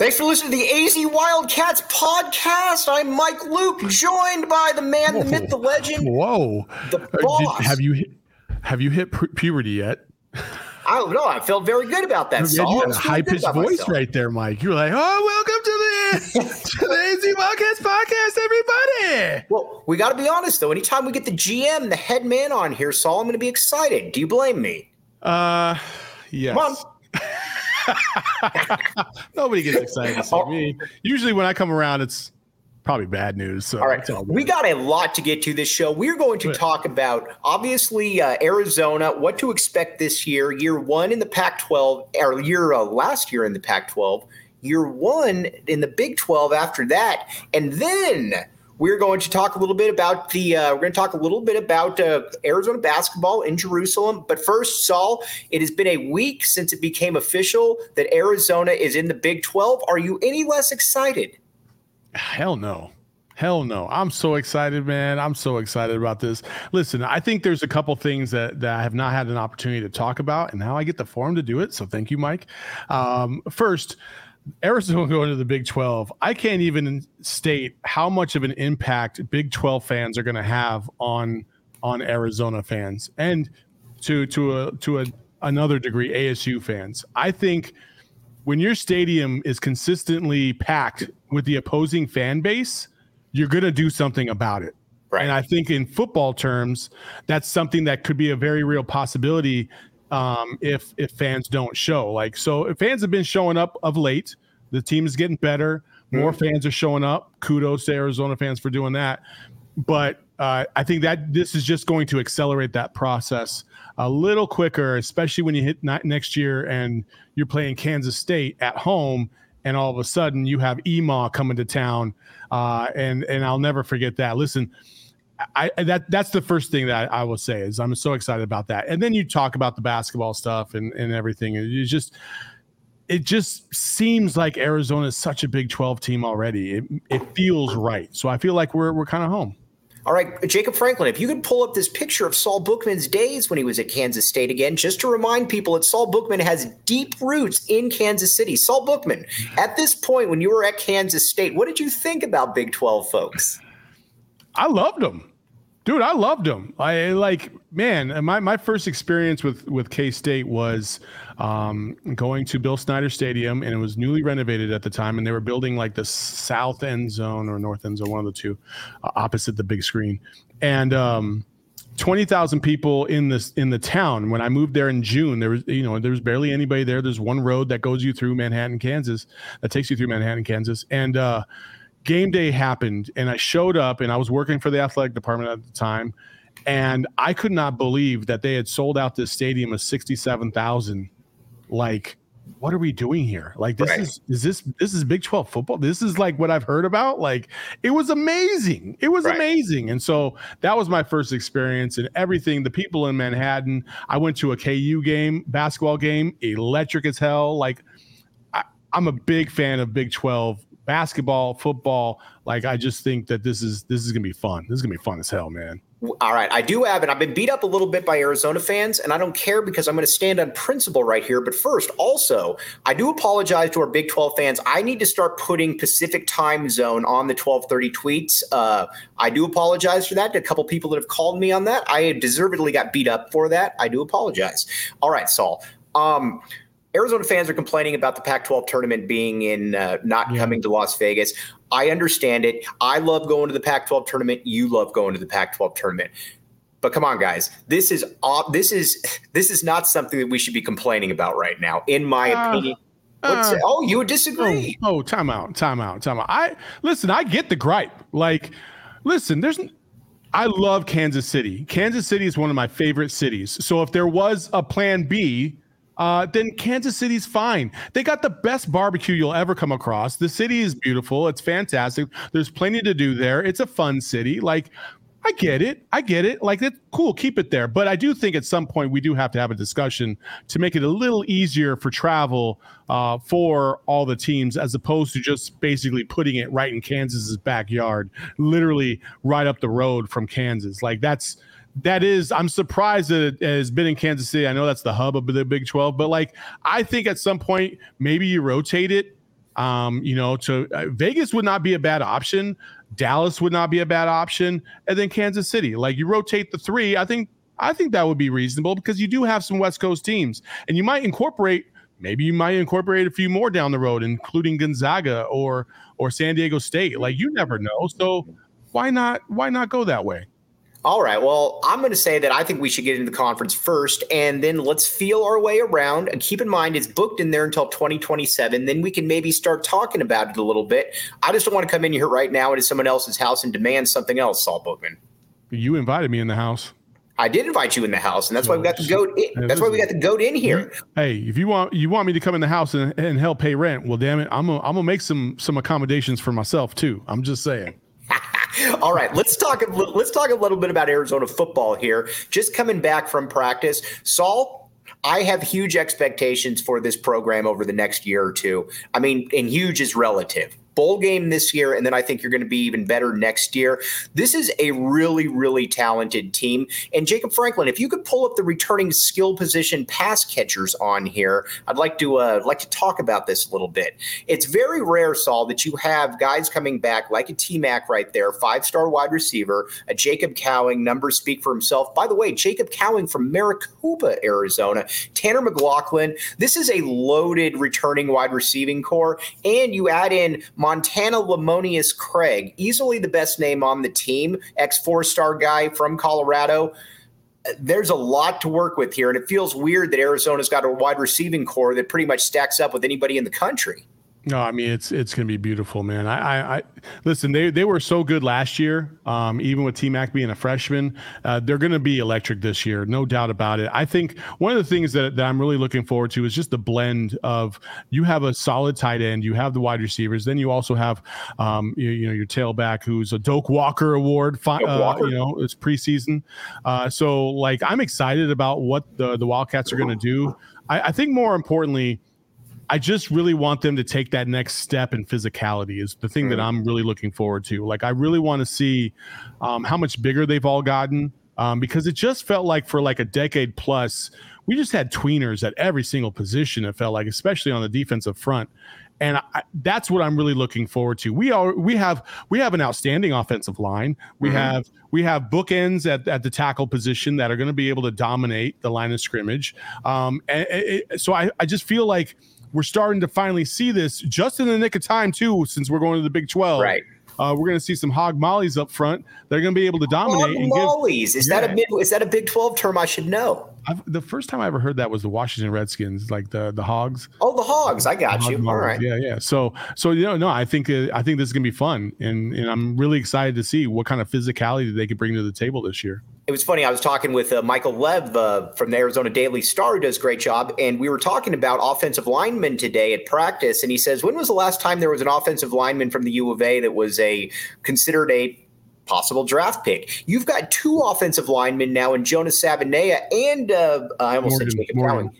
Thanks for listening to the AZ Wildcats podcast. I'm Mike Luke, joined by the man, the myth, the legend. Whoa! The boss. Did, have you have you hit pu- puberty yet? I don't know. I felt very good about that. You had a high pitched voice myself. right there, Mike. You were like, "Oh, welcome to the to the AZ Wildcats podcast, everybody." Well, we got to be honest though. Anytime we get the GM, the head man on here, Saul, I'm going to be excited. Do you blame me? Uh, yes. Come on. Nobody gets excited to see oh. me. Usually, when I come around, it's probably bad news. So all right, all we got a lot to get to this show. We're going to talk about obviously uh, Arizona, what to expect this year, year one in the Pac-12, or year uh, last year in the Pac-12, year one in the Big 12 after that, and then we're going to talk a little bit about the. Uh, we're going to talk a little bit about uh, Arizona basketball in Jerusalem. But first, Saul, it has been a week since it became official that Arizona is in the Big Twelve. Are you any less excited? Hell no. Hell no. I'm so excited, man. I'm so excited about this. Listen, I think there's a couple things that, that I have not had an opportunity to talk about, and now I get the forum to do it. So thank you, Mike. Um, first, Arizona going to the Big 12, I can't even state how much of an impact Big 12 fans are going to have on on Arizona fans and to to a to a another degree ASU fans. I think when your stadium is consistently packed with the opposing fan base, you're going to do something about it. Right. And I think in football terms, that's something that could be a very real possibility um, if if fans don't show. Like so, if fans have been showing up of late. The team is getting better. More mm-hmm. fans are showing up. Kudos to Arizona fans for doing that. But uh, I think that this is just going to accelerate that process a little quicker, especially when you hit next year and you're playing Kansas State at home, and all of a sudden you have EMAW coming to town, uh, and and I'll never forget that. Listen, I that that's the first thing that I, will say is I'm so excited about that. And then you talk about the basketball stuff and and everything. It's just it just seems like Arizona is such a Big 12 team already. It, it feels right. So I feel like we're we're kind of home. All right, Jacob Franklin, if you could pull up this picture of Saul Bookman's days when he was at Kansas State again, just to remind people that Saul Bookman has deep roots in Kansas City. Saul Bookman, at this point when you were at Kansas State, what did you think about Big 12 folks? I loved them dude i loved him. I like man my, my first experience with with k-state was um, going to bill snyder stadium and it was newly renovated at the time and they were building like the south end zone or north end zone one of the two uh, opposite the big screen. And um, 20,000 people in this in the town. When I moved there in June there was you know there was barely anybody there. There's one road that goes you through Manhattan Kansas that takes you through Manhattan Kansas. And uh game day happened and I showed up and I was working for the athletic department at the time and I could not believe that they had sold out this stadium of 67,000 like what are we doing here? Like this right. is is this this is Big 12 football? This is like what I've heard about. Like it was amazing. It was right. amazing. And so that was my first experience and everything. The people in Manhattan, I went to a KU game, basketball game, electric as hell. Like I, I'm a big fan of Big 12 basketball, football. Like I just think that this is this is gonna be fun. This is gonna be fun as hell, man. All right, I do have, and I've been beat up a little bit by Arizona fans, and I don't care because I'm going to stand on principle right here. But first, also, I do apologize to our Big 12 fans. I need to start putting Pacific time zone on the 1230 tweets. Uh, I do apologize for that. to A couple people that have called me on that. I deservedly got beat up for that. I do apologize. All right, Saul. Um, Arizona fans are complaining about the Pac-12 tournament being in uh, not yeah. coming to Las Vegas. I understand it. I love going to the Pac-12 tournament. You love going to the Pac-12 tournament. But come on, guys, this is uh, this is this is not something that we should be complaining about right now, in my uh, opinion. Uh, oh, you would disagree? Oh, oh, time out, time out, time out. I listen. I get the gripe. Like, listen, there's. I love Kansas City. Kansas City is one of my favorite cities. So if there was a plan B, uh, then Kansas City's fine. They got the best barbecue you'll ever come across. The city is beautiful. It's fantastic. There's plenty to do there. It's a fun city. Like, I get it. I get it. Like, it's cool. Keep it there. But I do think at some point we do have to have a discussion to make it a little easier for travel uh, for all the teams as opposed to just basically putting it right in Kansas's backyard, literally right up the road from Kansas. Like, that's that is i'm surprised that it has been in kansas city i know that's the hub of the big 12 but like i think at some point maybe you rotate it Um, you know, to uh, Vegas would not be a bad option. Dallas would not be a bad option, and then Kansas City. Like you rotate the three, I think I think that would be reasonable because you do have some West Coast teams, and you might incorporate. Maybe you might incorporate a few more down the road, including Gonzaga or or San Diego State. Like you never know. So why not? Why not go that way? All right. Well, I'm going to say that I think we should get into the conference first, and then let's feel our way around. And keep in mind, it's booked in there until 2027. Then we can maybe start talking about it a little bit. I just don't want to come in here right now into someone else's house and demand something else, Saul Bookman. You invited me in the house. I did invite you in the house, and that's why we got the goat. In, that's why we got the goat in here. Hey, if you want you want me to come in the house and, and help pay rent, well, damn it, I'm gonna, I'm gonna make some some accommodations for myself too. I'm just saying. All right, let's talk. Let's talk a little bit about Arizona football here. Just coming back from practice, Saul. I have huge expectations for this program over the next year or two. I mean, and huge is relative bowl game this year, and then I think you're going to be even better next year. This is a really, really talented team. And Jacob Franklin, if you could pull up the returning skill position pass catchers on here, I'd like to uh, like to talk about this a little bit. It's very rare, Saul, that you have guys coming back like a T Mac right there, five star wide receiver, a Jacob Cowing. Numbers speak for himself. By the way, Jacob Cowing from Maricopa, Arizona, Tanner McLaughlin. This is a loaded returning wide receiving core, and you add in Montana Lemonious Craig, easily the best name on the team, ex four star guy from Colorado. There's a lot to work with here, and it feels weird that Arizona's got a wide receiving core that pretty much stacks up with anybody in the country. No, I mean it's it's gonna be beautiful, man. I, I, I listen. They they were so good last year, um, even with T Mac being a freshman. Uh, they're gonna be electric this year, no doubt about it. I think one of the things that, that I'm really looking forward to is just the blend of you have a solid tight end, you have the wide receivers, then you also have um, you, you know your tailback who's a Doak Walker Award. Fi- uh, Walker. you know, it's preseason, uh, so like I'm excited about what the the Wildcats are gonna do. I, I think more importantly I just really want them to take that next step in physicality is the thing that I'm really looking forward to. Like I really want to see um, how much bigger they've all gotten um, because it just felt like for like a decade plus we just had tweeners at every single position. It felt like, especially on the defensive front, and I, that's what I'm really looking forward to. We are we have we have an outstanding offensive line. We mm-hmm. have we have bookends at, at the tackle position that are going to be able to dominate the line of scrimmage. Um, and, and so I, I just feel like we're starting to finally see this just in the nick of time too, since we're going to the Big Twelve. Right. Uh, we're going to see some hog mollies up front. They're going to be able to dominate. Hog mollies is yeah. that a mid, is that a Big Twelve term? I should know. I've, the first time I ever heard that was the Washington Redskins, like the the Hogs. Oh, the Hogs! I got you. All right. Yeah, yeah. So, so you know, no, I think uh, I think this is gonna be fun, and and I'm really excited to see what kind of physicality they can bring to the table this year it was funny. I was talking with uh, Michael Lev uh, from the Arizona Daily Star, who does a great job, and we were talking about offensive linemen today at practice. And he says, "When was the last time there was an offensive lineman from the U of A that was a considered a possible draft pick. You've got two offensive linemen now in Jonas Savaiinaea and uh, I almost Morgan, said Jacob Morgan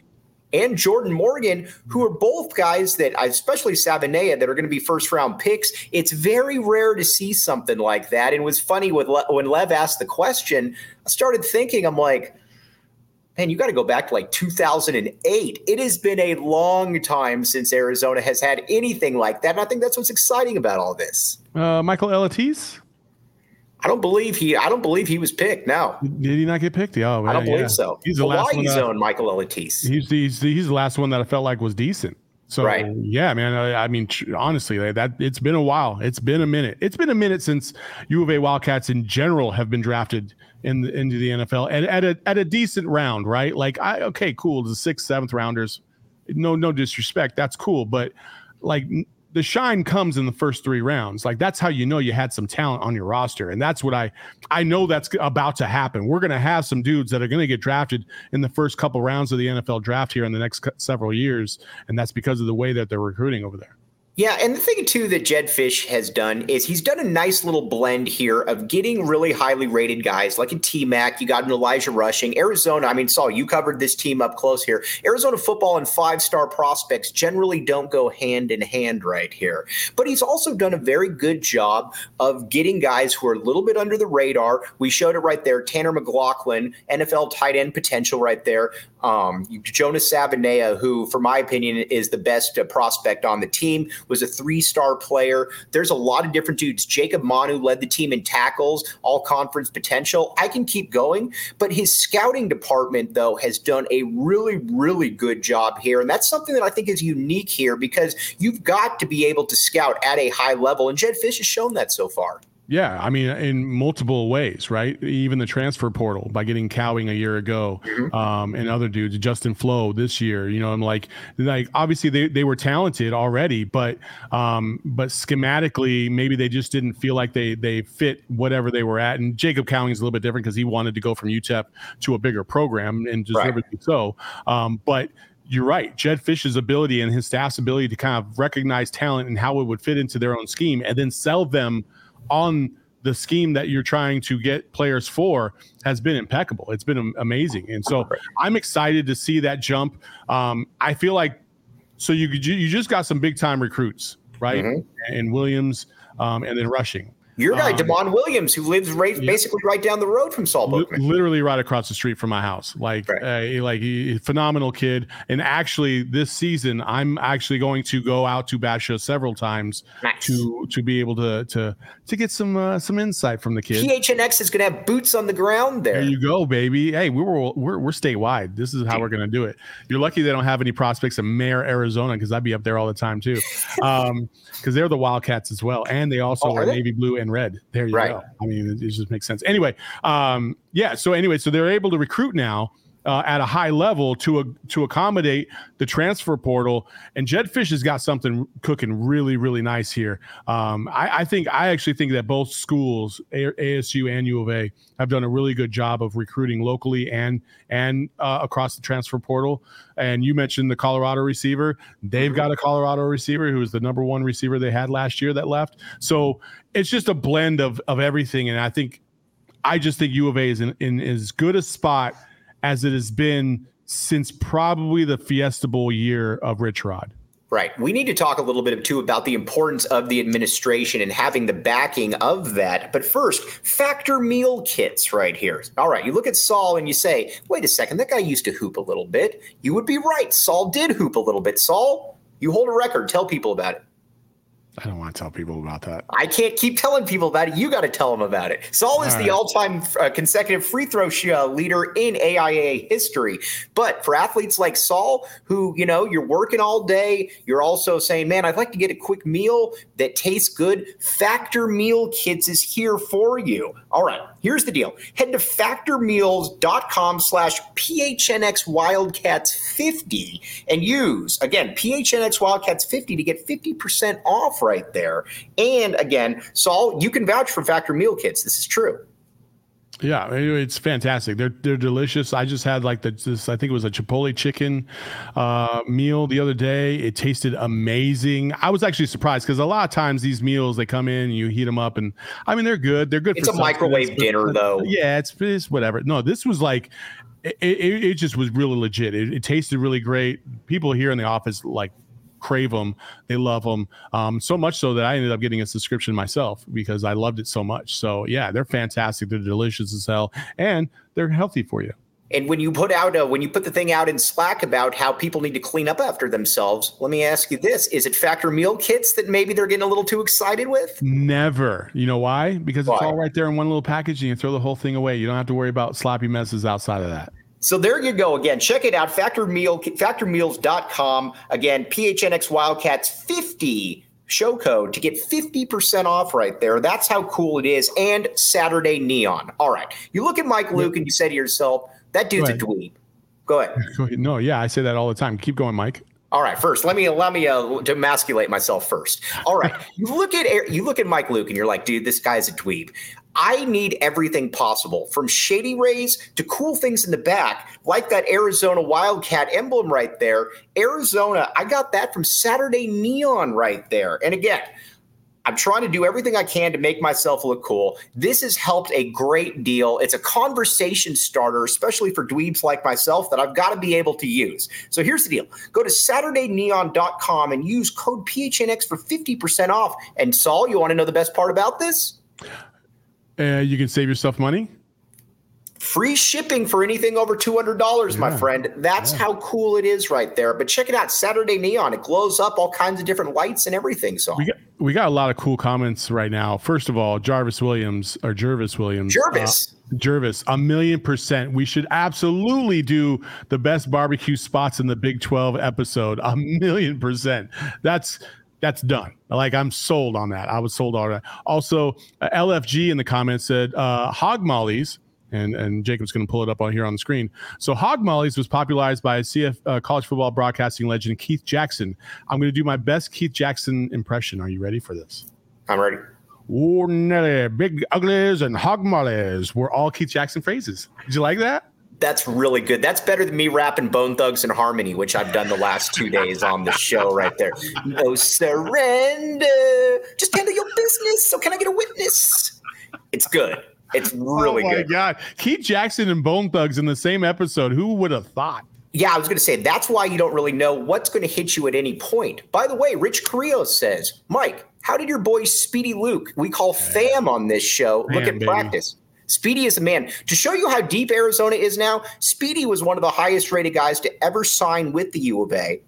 and Jordan Morgan, who are both guys that, especially Savaiinaea, that are going to be first round picks. It's very rare to see something like that. And it was funny with Le- when Lev asked the question, I started thinking, I'm like, man, you got to go back to like 2008. It has been a long time since Arizona has had anything like that. And I think that's what's exciting about all this. Uh, Michael Elatis? I don't believe he. I don't believe he was picked. No, did he not get picked? Oh, I don't believe yeah. so. He's the Hawaii last one. Uh, zone, Michael Elatis. He's the, he's the, he's the last one that I felt like was decent. So right. yeah, man. I, I mean, honestly, that it's been a while. It's been a minute. It's been a minute since U of A Wildcats in general have been drafted in the, into the NFL at, at a at a decent round, right? Like, I okay, cool. The sixth, seventh rounders. No, no disrespect. That's cool, but like the shine comes in the first three rounds. Like that's how you know you had some talent on your roster, and that's what I I know that's about to happen. We're going to have some dudes that are going to get drafted in the first couple rounds of the NFL draft here in the next several years, and that's because of the way that they're recruiting over there. Yeah, and the thing too that Jedd Fisch has done is he's done a nice little blend here of getting really highly rated guys like a T Mac. You got an Elijah Rushing, Arizona. I mean, Saul, you covered this team up close here. Arizona football and five star prospects generally don't go hand in hand right here. But he's also done a very good job of getting guys who are a little bit under the radar. We showed it right there. Tanner McLaughlin, NFL tight end potential right there. Um, Jonas Savaiinaea, who, for my opinion, is the best uh, prospect on the team. Was a three star player. There's a lot of different dudes. Jacob Manu led the team in tackles, all conference potential. I can keep going, but his scouting department, though, has done a really, really good job here. And that's something that I think is unique here because you've got to be able to scout at a high level. And Jedd Fisch has shown that so far. Yeah, I mean, in multiple ways, right? Even the transfer portal by getting Cowing a year ago, mm-hmm. um, and other dudes, Justin Flowe this year. You know, I'm like, like obviously they, they were talented already, but um, but schematically maybe they just didn't feel like they they fit whatever they were at. And Jacob Cowing is a little bit different because he wanted to go from UTEP to a bigger program, and deservedly right. so. Um, but you're right. Jedd Fisch's ability and his staff's ability to kind of recognize talent and how it would fit into their own scheme, and then sell them on the scheme that you're trying to get players for has been impeccable. It's been amazing, and so I'm excited to see that jump. Um, I feel like so you you just got some big time recruits, right? Mm-hmm. And Williams, um, and then rushing. Your guy, um, Demond Williams, who lives right yeah. basically right down the road from Saul Bookman. literally right across the street from my house. Like, right. uh, like he, phenomenal kid. And actually, this season, I'm actually going to go out to Basha several times nice. to to be able to to to get some uh, some insight from the kid. PHNX is going to have boots on the ground there. There you go, baby. Hey, we were we're we're statewide. This is how we're going to do it. You're lucky they don't have any prospects in Mare, Arizona, because I'd be up there all the time too. Um, because they're the Wildcats as well, and they also oh, are, are they? navy blue and red. There you right. go. I mean, it, it, just makes sense. Anyway, um, yeah. So anyway, so they're able to recruit now uh, at a high level to a, to accommodate the transfer portal. And Jedd Fisch has got something cooking really, really nice here. Um, I, I, think I actually think that both schools, a- ASU and U of A, have done a really good job of recruiting locally and and uh, across the transfer portal. And you mentioned the Colorado receiver; they've got a Colorado receiver who was the number one receiver they had last year that left. So it's just a blend of of everything. And I think I just think U of A is in, in as good a spot as it has been since probably the Fiesta Bowl year of Rich Rod. Right. We need to talk a little bit too about the importance of the administration and having the backing of that. But first, factor meal kits right here. All right. You look at Saul and you say, wait a second, that guy used to hoop a little bit. You would be right. Saul did hoop a little bit. Saul, you hold a record. Tell people about it. I don't want to tell people about that. I can't keep telling people about it. You got to tell them about it. Saul is All the right. all-time uh, consecutive free throw sh- uh, leader in AIA history. But for athletes like Saul, who you know you're working all day, you're also saying, "Man, I'd like to get a quick meal that tastes good." Factor Meal Kits is here for you. All right, here's the deal. Head to factormeals.com slash PHNX Wildcats 50 and use, again, PHNX Wildcats 50 to get 50% off right there. And again, Saul, you can vouch for Factor Meal Kits. This is true. Yeah, it's fantastic. They're they're delicious. I just had like the, this. I think it was a Chipotle chicken uh, meal the other day. It tasted amazing. I was actually surprised because a lot of times these meals they come in, you heat them up, and I mean they're good. They're good. It's a microwave dinner, though. Yeah, it's, it's whatever. No, this was like it, it, it just was really legit. It, it tasted really great. People here in the office like crave them. They love them um, so much so that I ended up getting a subscription myself because I loved it so much. So yeah, they're fantastic. They're delicious as hell, and they're healthy for you. And when you put out a, when you put the thing out in Slack about how people need to clean up after themselves, let me ask you this: Is it factor meal kits that maybe they're getting a little too excited with? Never. You know why? Because why? it's all right there in one little package, and you throw the whole thing away. You don't have to worry about sloppy messes outside of that. So there you go. Again, check it out. Factor Meal, factormeals.com. Again, PHNX Wildcats 50 show code to get 50% off right there. That's how cool it is. And Saturday Neon. All right. You look at Mike Luke and you say to yourself, that dude's a dweeb. Go ahead. No, yeah, I say that all the time. Keep going, Mike. All right, first let me let me uh, demasculate myself first. All right, you look at you look at Mike Luke and you're like, dude, this guy's a dweeb. I need everything possible from shady rays to cool things in the back, like that Arizona Wildcat emblem right there. Arizona, I got that from Saturday Neon right there. And again, I'm trying to do everything I can to make myself look cool. This has helped a great deal. It's a conversation starter, especially for dweebs like myself, that I've got to be able to use. So here's the deal go to SaturdayNeon.com and use code PHNX for 50% off. And Saul, you want to know the best part about this? Uh, you can save yourself money. free shipping for anything over $200 yeah. my friend. That's yeah. how cool it is right there. But check it out saturday neon. It glows up all kinds of different lights and everything so. We got, we got a lot of cool comments right now. First of all jarvis williams or jervis williams. Jervis? Uh, jervis a million percent. We should absolutely do the best barbecue spots in the big 12 episode. A million percent. That's that's done. Like I'm sold on that. I was sold on that. Also, uh, LFG in the comments said uh, hog mollies and and Jacob's going to pull it up on here on the screen. So Hog Mollies was popularized by CF uh, college football broadcasting legend Keith Jackson. I'm going to do my best Keith Jackson impression. Are you ready for this? I'm ready. Nelly, big uglies and hog mollies were all Keith Jackson phrases. Did you like that? That's really good. That's better than me rapping Bone Thugs and Harmony, which I've done the last two days on the show right there. No surrender. Just handle your business. So can I get a witness? It's good. It's really oh my good. God, Keith Jackson and Bone Thugs in the same episode. Who would have thought? Yeah, I was going to say that's why you don't really know what's going to hit you at any point. By the way, Rich Carrillo says, Mike, how did your boy Speedy Luke, we call fam on this show, look at baby. practice? Speedy is a man. To show you how deep Arizona is now, Speedy was one of the highest rated guys to ever sign with the U of A.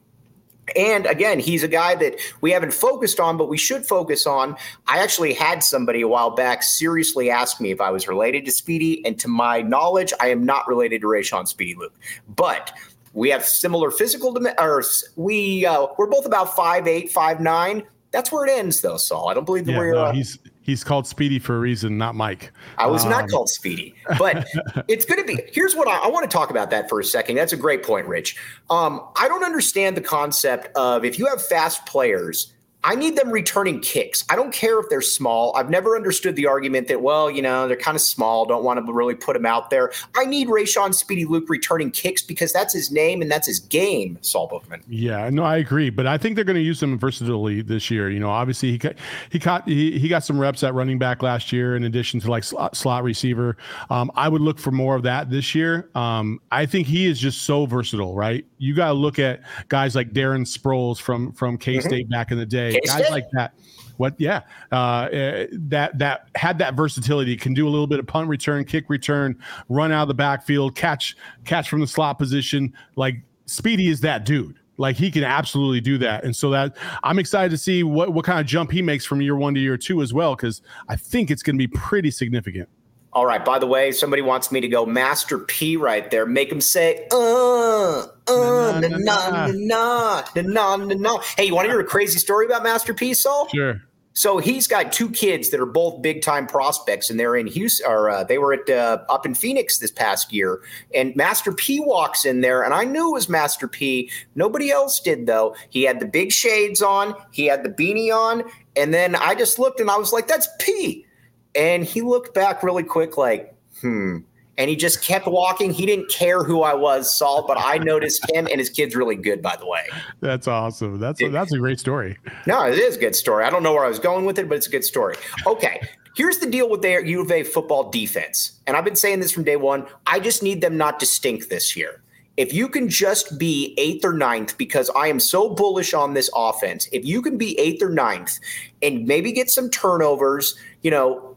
And again, he's a guy that we haven't focused on, but we should focus on. I actually had somebody a while back seriously ask me if I was related to Speedy, and to my knowledge, I am not related to Rayshon Speedy Luke. But we have similar physical, or we uh, we're both about five eight, five nine. That's where it ends, though, Saul. I don't believe that yeah, we're. No, uh, he's he's called Speedy for a reason, not Mike. I was um, not called Speedy, but it's going to be. Here's what I, I, want to talk about that for a second. That's a great point, Rich. Um, I don't understand the concept of if you have fast players I need them returning kicks. I don't care if they're small. I've never understood the argument that, well, you know, they're kind of small, don't want to really put them out there. I need Rayshon Speedy Luke returning kicks because that's his name and that's his game, Saul Bookman. Yeah, no, I agree. But I think they're going to use him versatility this year. You know, obviously he got, he caught he, he got some reps at running back last year in addition to like slot, slot receiver. Um, I would look for more of that this year. Um, I think he is just so versatile, right? You got to look at guys like Darren Sproles from from K State mm-hmm. back in the day guys like that. What? Yeah, uh, eh, that that had that versatility. Can do a little bit of punt return, kick return, run out of the backfield, catch catch from the slot position. Like Speedy is that dude. Like he can absolutely do that, and so that I'm excited to see what what kind of jump he makes from year one to year two as well, because I think it's going to be pretty significant. All right. By the way, somebody wants me to go Master P right there. Make him say, uh, uh, na na na na na na na. Hey, you want to hear a crazy story about Master P, Saul? Sure. So he's got two kids that are both big time prospects, and they're in Houston, or uh, they were at uh, up in Phoenix this past year. And Master P walks in there, and I knew it was Master P. Nobody else did though. He had the big shades on, he had the beanie on, and then I just looked and I was like, "That's P." And he looked back really quick, like, hmm. And he just kept walking. He didn't care who I was, Saul, but I noticed him and his kid's really good, by the way. That's awesome. That's a, that's a great story. No, it is a good story. I don't know where I was going with it, but it's a good story. Okay. Here's the deal with their U of A football defense. And I've been saying this from day one. I just need them not to stink this year if you can just be eighth or ninth, because I am so bullish on this offense, if you can be eighth or ninth and maybe get some turnovers, you know,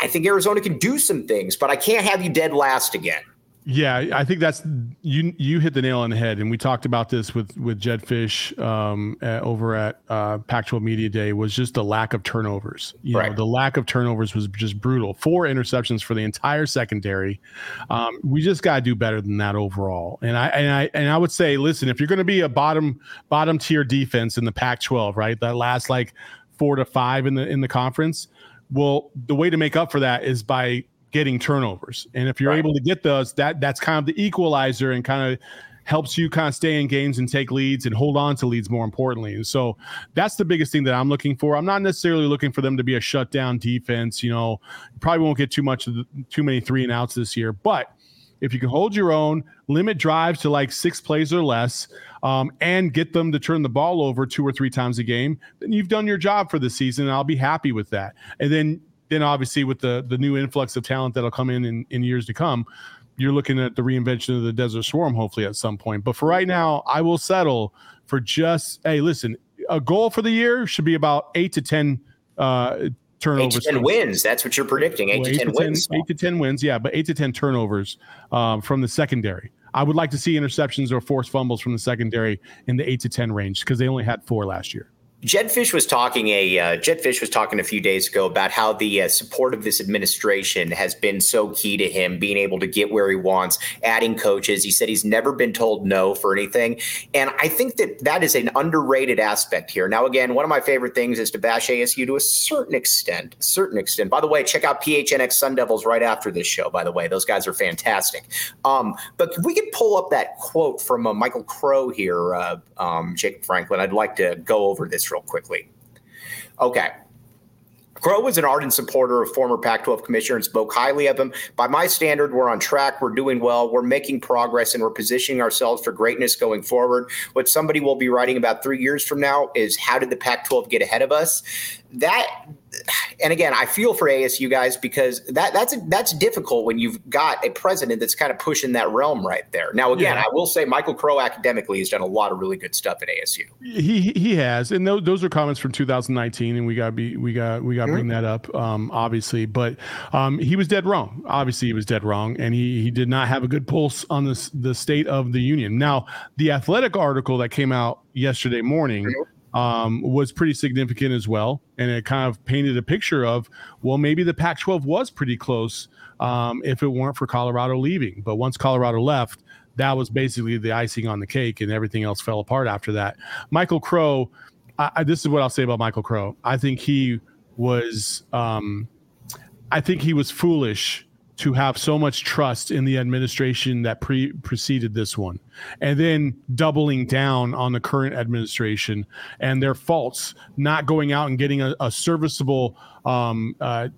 I think Arizona can do some things, but I can't have you dead last again. Yeah, I think that's you. You hit the nail on the head, and we talked about this with with Jedd Fisch um, at, over at uh, Pac-12 Media Day. Was just the lack of turnovers. You right. know, the lack of turnovers was just brutal. Four interceptions for the entire secondary. Um, we just got to do better than that overall. And I and I and I would say, listen, if you're going to be a bottom bottom tier defense in the Pac-12, right, that last like four to five in the in the conference well, the way to make up for that is by getting turnovers. And if you're right. able to get those, that that's kind of the equalizer and kind of helps you kind of stay in games and take leads and hold on to leads more importantly. And so that's the biggest thing that I'm looking for. I'm not necessarily looking for them to be a shutdown defense. You know, probably won't get too much of the, too many three and outs this year, but if you can hold your own, limit drives to like six plays or less, um, and get them to turn the ball over two or three times a game, then you've done your job for the season. And I'll be happy with that. And then, then obviously with the the new influx of talent that'll come in, in in years to come, you're looking at the reinvention of the Desert Swarm hopefully at some point. But for right now, I will settle for just hey, listen, a goal for the year should be about eight to ten. Uh, turnovers. Eight to ten wins. That's what you're predicting. Eight, well, to, eight 10 to 10 wins. Eight to ten wins. Yeah, but eight to ten turnovers um, from the secondary. I would like to see interceptions or forced fumbles from the secondary in the eight to ten range because they only had four last year. Jedd Fisch was talking a uh, Jedd Fisch was talking a few days ago about how the uh, support of this administration has been so key to him being able to get where he wants, adding coaches. He said he's never been told no for anything, and I think that that is an underrated aspect here. Now, again, one of my favorite things is to bash ASU to a certain extent, a certain extent. By the way, check out PHNX Sun Devils right after this show. By the way, those guys are fantastic. Um, but we could pull up that quote from uh, Michael Crow here, uh, um, Jacob Franklin. I'd like to go over this real quickly. Okay. Crow was an ardent supporter of former Pac 12 commissioner and spoke highly of him. By my standard, we're on track, we're doing well, we're making progress, and we're positioning ourselves for greatness going forward. What somebody will be writing about three years from now is how did the Pac 12 get ahead of us? That and again, I feel for ASU guys because that that's a, that's difficult when you've got a president that's kind of pushing that realm right there. Now, again, yeah. I will say Michael Crow academically has done a lot of really good stuff at ASU. He he has, and those, those are comments from 2019, and we got be we got we got to mm-hmm. bring that up, um, obviously. But um, he was dead wrong. Obviously, he was dead wrong, and he he did not have a good pulse on the the state of the union. Now, the athletic article that came out yesterday morning. Mm-hmm um, was pretty significant as well. And it kind of painted a picture of, well, maybe the Pac 12 was pretty close um, if it weren't for Colorado leaving. But once Colorado left, that was basically the icing on the cake, and everything else fell apart after that. Michael Crow, I, I, this is what I'll say about Michael Crow. I think he was, um, I think he was foolish to have so much trust in the administration that pre- preceded this one. And then doubling down on the current administration and their faults not going out and getting a, a serviceable um, uh,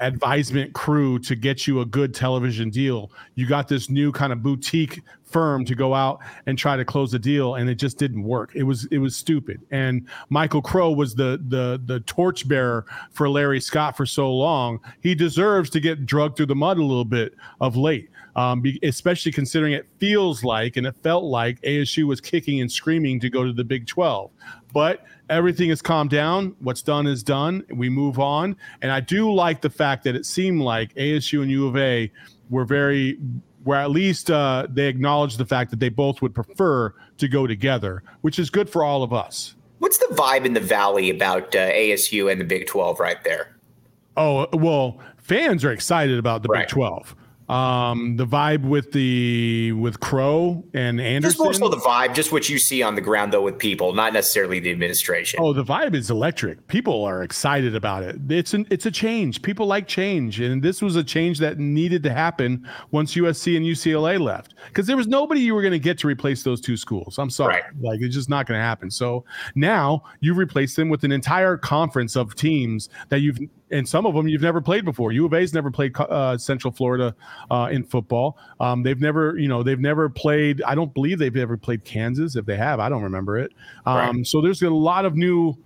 advisement crew to get you a good television deal. You got this new kind of boutique firm to go out and try to close a deal and it just didn't work. It was it was stupid. And michael crow was the the the torchbearer for larry scott for so long. He deserves to get drugged through the mud a little bit of late um, especially considering it feels like and it felt like asu was kicking and screaming to go to the big 12 but everything has calmed down. What's done is done. We move on. And i do like the fact that it seemed like asu and u of a were very where at least uh, they acknowledge the fact that they both would prefer to go together, which is good for all of us. What's the vibe in the Valley about uh, ASU and the Big 12 right there? Oh, well, fans are excited about the right. Big 12 um the vibe with the with crow and anderson just more so the vibe just what you see on the ground though with people not necessarily the administration. Oh the vibe is electric. People are excited about it. It's an it's a change. People like change and this was a change that needed to happen once usc and ucla left because there was nobody you were going to get to replace those two schools. I'm sorry. Right. like it's just not going to happen. So now you've replaced them with an entire conference of teams that you've and some of them you've never played before. U of A's never played uh, Central Florida uh, in football. Um, they've never, you know, they've never played. I don't believe they've ever played Kansas. If they have, I don't remember it. Um, right. So there's a lot of new.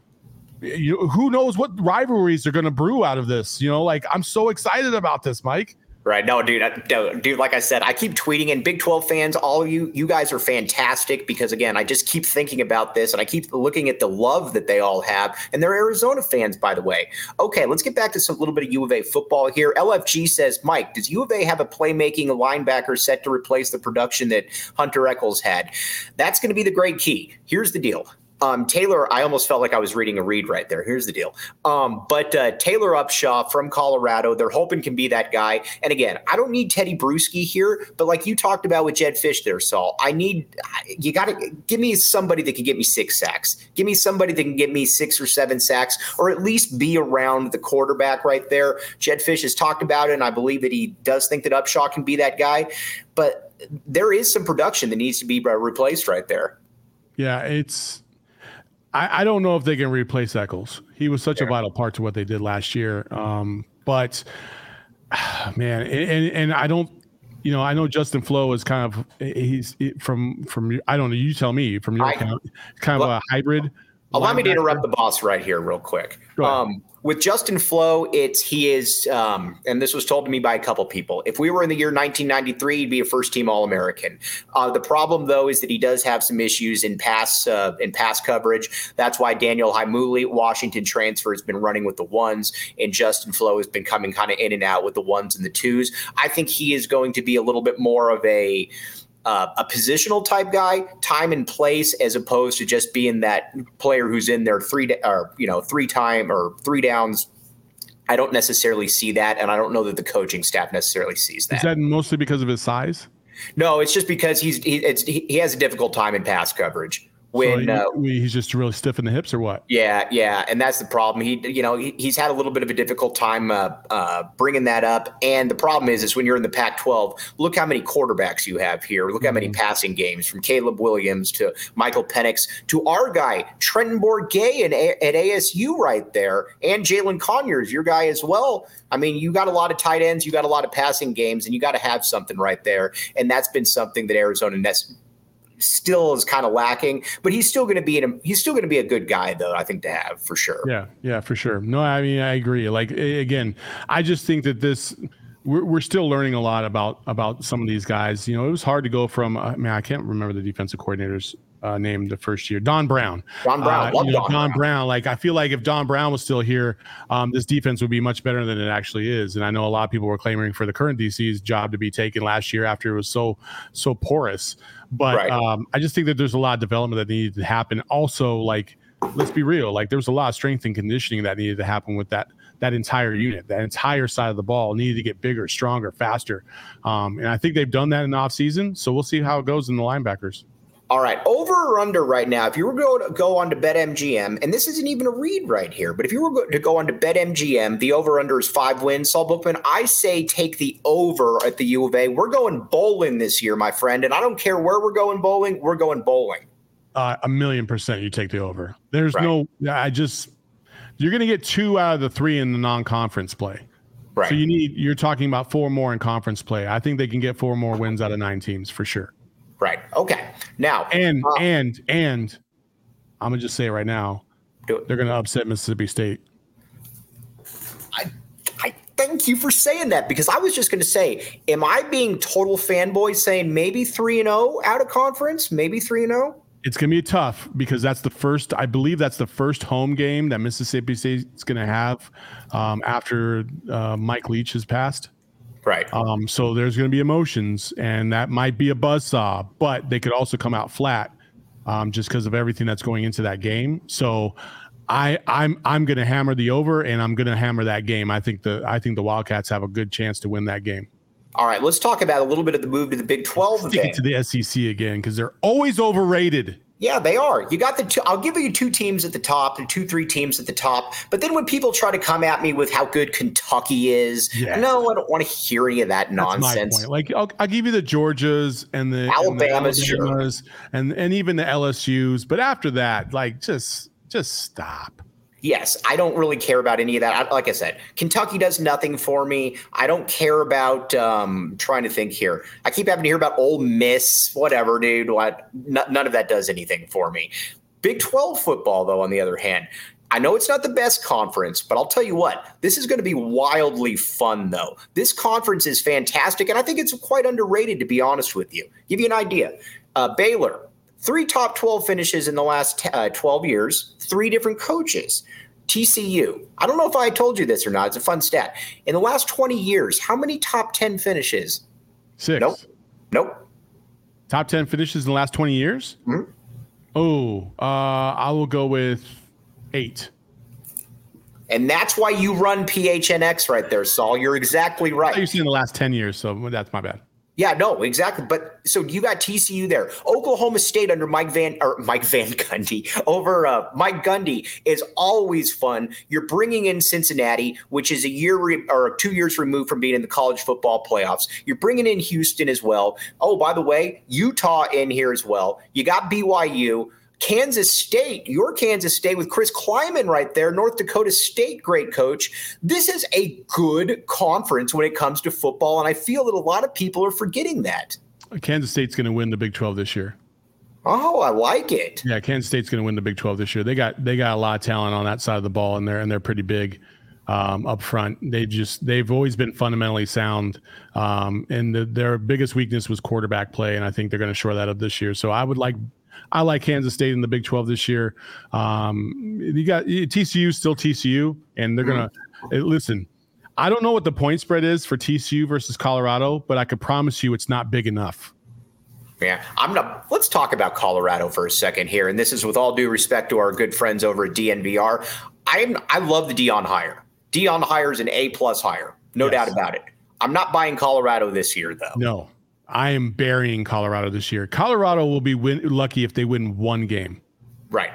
You who knows what rivalries are going to brew out of this? You know, like I'm so excited about this, Mike. Right. No, dude, dude, like I said, I keep tweeting and Big 12 fans, all of you, you guys are fantastic because again, I just keep thinking about this and I keep looking at the love that they all have. And they're Arizona fans, by the way. Okay, let's get back to some little bit of U of A football here. LFG says, Mike, does U of A have a playmaking linebacker set to replace the production that Hunter Echols had? That's going to be the great key. Here's the deal. Um, Taylor, I almost felt like I was reading a read right there. Here's the deal. Um, but uh, Taylor Upshaw from Colorado, they're hoping can be that guy. And again, I don't need Tedy Bruschi here, but like you talked about with Jedd Fisch there, Saul, I need, you got to give me somebody that can get me six sacks. Give me somebody that can get me six or seven sacks, or at least be around the quarterback right there. Jedd Fisch has talked about it, and I believe that he does think that Upshaw can be that guy. But there is some production that needs to be uh, replaced right there. Yeah, it's I, I don't know if they can replace Echols. He was such yeah. a vital part to what they did last year. Um, but man, and, and I don't, you know, I know Justin Flowe is kind of he's from from I don't know. You tell me from your I, kind of a hybrid. Allow me to interrupt the boss right here, real quick. Um, with Justin Flowe, it's he is, um, and this was told to me by a couple people. If we were in the year 1993, he'd be a first team All American. Uh, the problem though is that he does have some issues in pass uh, in pass coverage. That's why Daniel Heimuli, Washington transfer, has been running with the ones, and Justin Flowe has been coming kind of in and out with the ones and the twos. I think he is going to be a little bit more of a uh, a positional type guy, time and place, as opposed to just being that player who's in there three or you know three time or three downs. I don't necessarily see that, and I don't know that the coaching staff necessarily sees that. Is that mostly because of his size? No, it's just because he's he, he has a difficult time in pass coverage when so he, uh, he's just really stiff in the hips or what? Yeah yeah and that's the problem. He you know he, he's had a little bit of a difficult time uh, uh, bringing that up. And the problem is is when you're in the pac 12 look how many quarterbacks you have here. Look how many mm-hmm. passing games from caleb williams to michael penix to our guy trenton bourguet at, at asu right there and jalen conyers your guy as well. I mean, you got a lot of tight ends, you got a lot of passing games, and you got to have something right there. And that's been something that Arizona still is kind of lacking, but he's still going to be in he's still going to be a good guy though, I think to have for sure. Yeah, yeah, for sure. No, I mean I agree. Like again, I just think that this we're, we're still learning a lot about about some of these guys. You know, it was hard to go from uh, I mean I can't remember the defensive coordinators uh, named the first year. Don Brown. Don Brown. Uh, you know, Don, Don Brown. Brown. Like I feel like if Don Brown was still here, um, this defense would be much better than it actually is. And I know a lot of people were clamoring for the current DC's job to be taken last year after it was so so porous. But right. um, I just think that there's a lot of development that needed to happen. Also, like let's be real, like there was a lot of strength and conditioning that needed to happen with that that entire unit, that entire side of the ball needed to get bigger, stronger, faster. Um, and I think they've done that in the offseason. So we'll see how it goes in the linebackers. All right, over or under right now. If you were going to go on to BetMGM, and this isn't even a read right here, but if you were to go on to BetMGM, the over under is five wins. Saul Bookman, I say take the over at the U of A. We're going bowling this year, my friend, and I don't care where we're going bowling. We're going bowling. Uh, a million percent, you take the over. There's right. no. I just you're going to get two out of the three in the non-conference play. Right. So you need. You're talking about four more in conference play. I think they can get four more wins out of nine teams for sure. Right. Okay. Now and uh, and and I'm gonna just say it right now. They're gonna upset Mississippi State. I I thank you for saying that because I was just gonna say, am I being total fanboy saying maybe three and zero oh out of conference, maybe three and zero? Oh? It's gonna be tough because that's the first. I believe that's the first home game that Mississippi State's gonna have um, after uh, Mike Leach has passed. Right. Um, so there's going to be emotions, and that might be a buzz saw, but they could also come out flat um, just because of everything that's going into that game. So I, I'm I'm going to hammer the over, and I'm going to hammer that game. I think the I think the Wildcats have a good chance to win that game. All right, let's talk about a little bit of the move to the Big 12 Stick to the SEC again because they're always overrated. Yeah, they are. You got the two. I'll give you two teams at the top and two, three teams at the top. But then when people try to come at me with how good Kentucky is, no, I don't want to hear any of that nonsense. Like I'll, I'll, give you the Georgias and the Alabamas, and, the Alabama's sure. and and even the LSU's. But after that, like just just stop. Yes, I don't really care about any of that. I, like I said, Kentucky does nothing for me. I don't care about um, trying to think here. I keep having to hear about Ole Miss, whatever, dude. What? N- none of that does anything for me. Big 12 football, though, on the other hand, I know it's not the best conference, but I'll tell you what, this is going to be wildly fun, though. This conference is fantastic, and I think it's quite underrated, to be honest with you. Give you an idea. Uh, Baylor, three top 12 finishes in the last uh, 12 years, three different coaches. TCU. I don't know if I told you this or not. It's a fun stat. In the last 20 years, how many top 10 finishes? Six. Nope. Nope. Top 10 finishes in the last 20 years? Mm-hmm. Oh, uh, I will go with eight. And that's why you run PHNX right there, Saul. You're exactly right. You're seeing the last 10 years, so that's my bad. Yeah, no, exactly. But so you got TCU there. Oklahoma State under Mike Van or Mike Van Gundy over uh, Mike Gundy is always fun. You're bringing in Cincinnati, which is a year re- or two years removed from being in the college football playoffs. You're bringing in Houston as well. Oh, by the way, Utah in here as well. You got BYU. Kansas State, your Kansas State with Chris Klieman right there, North Dakota State, great coach. This is a good conference when it comes to football, and I feel that a lot of people are forgetting that. Kansas State's going to win the Big 12 this year. Oh, I like it. Yeah, Kansas State's going to win the Big 12 this year. They got they got a lot of talent on that side of the ball, and they're and they're pretty big. um, up front. They just they've always been fundamentally sound, um, and the, their biggest weakness was quarterback play, and I think they're going to shore that up this year. So I would like. I like Kansas State in the Big 12 this year. Um, you got TCU still TCU, and they're gonna mm-hmm. listen. I don't know what the point spread is for TCU versus Colorado, but I could promise you it's not big enough. Yeah, I'm not. Let's talk about Colorado for a second here, and this is with all due respect to our good friends over at DNVR. I'm I love the Deion hire. Deion hire is an A plus hire, no yes. doubt about it. I'm not buying Colorado this year though. No, I am burying Colorado this year. Colorado will be win- lucky if they win one game. Right.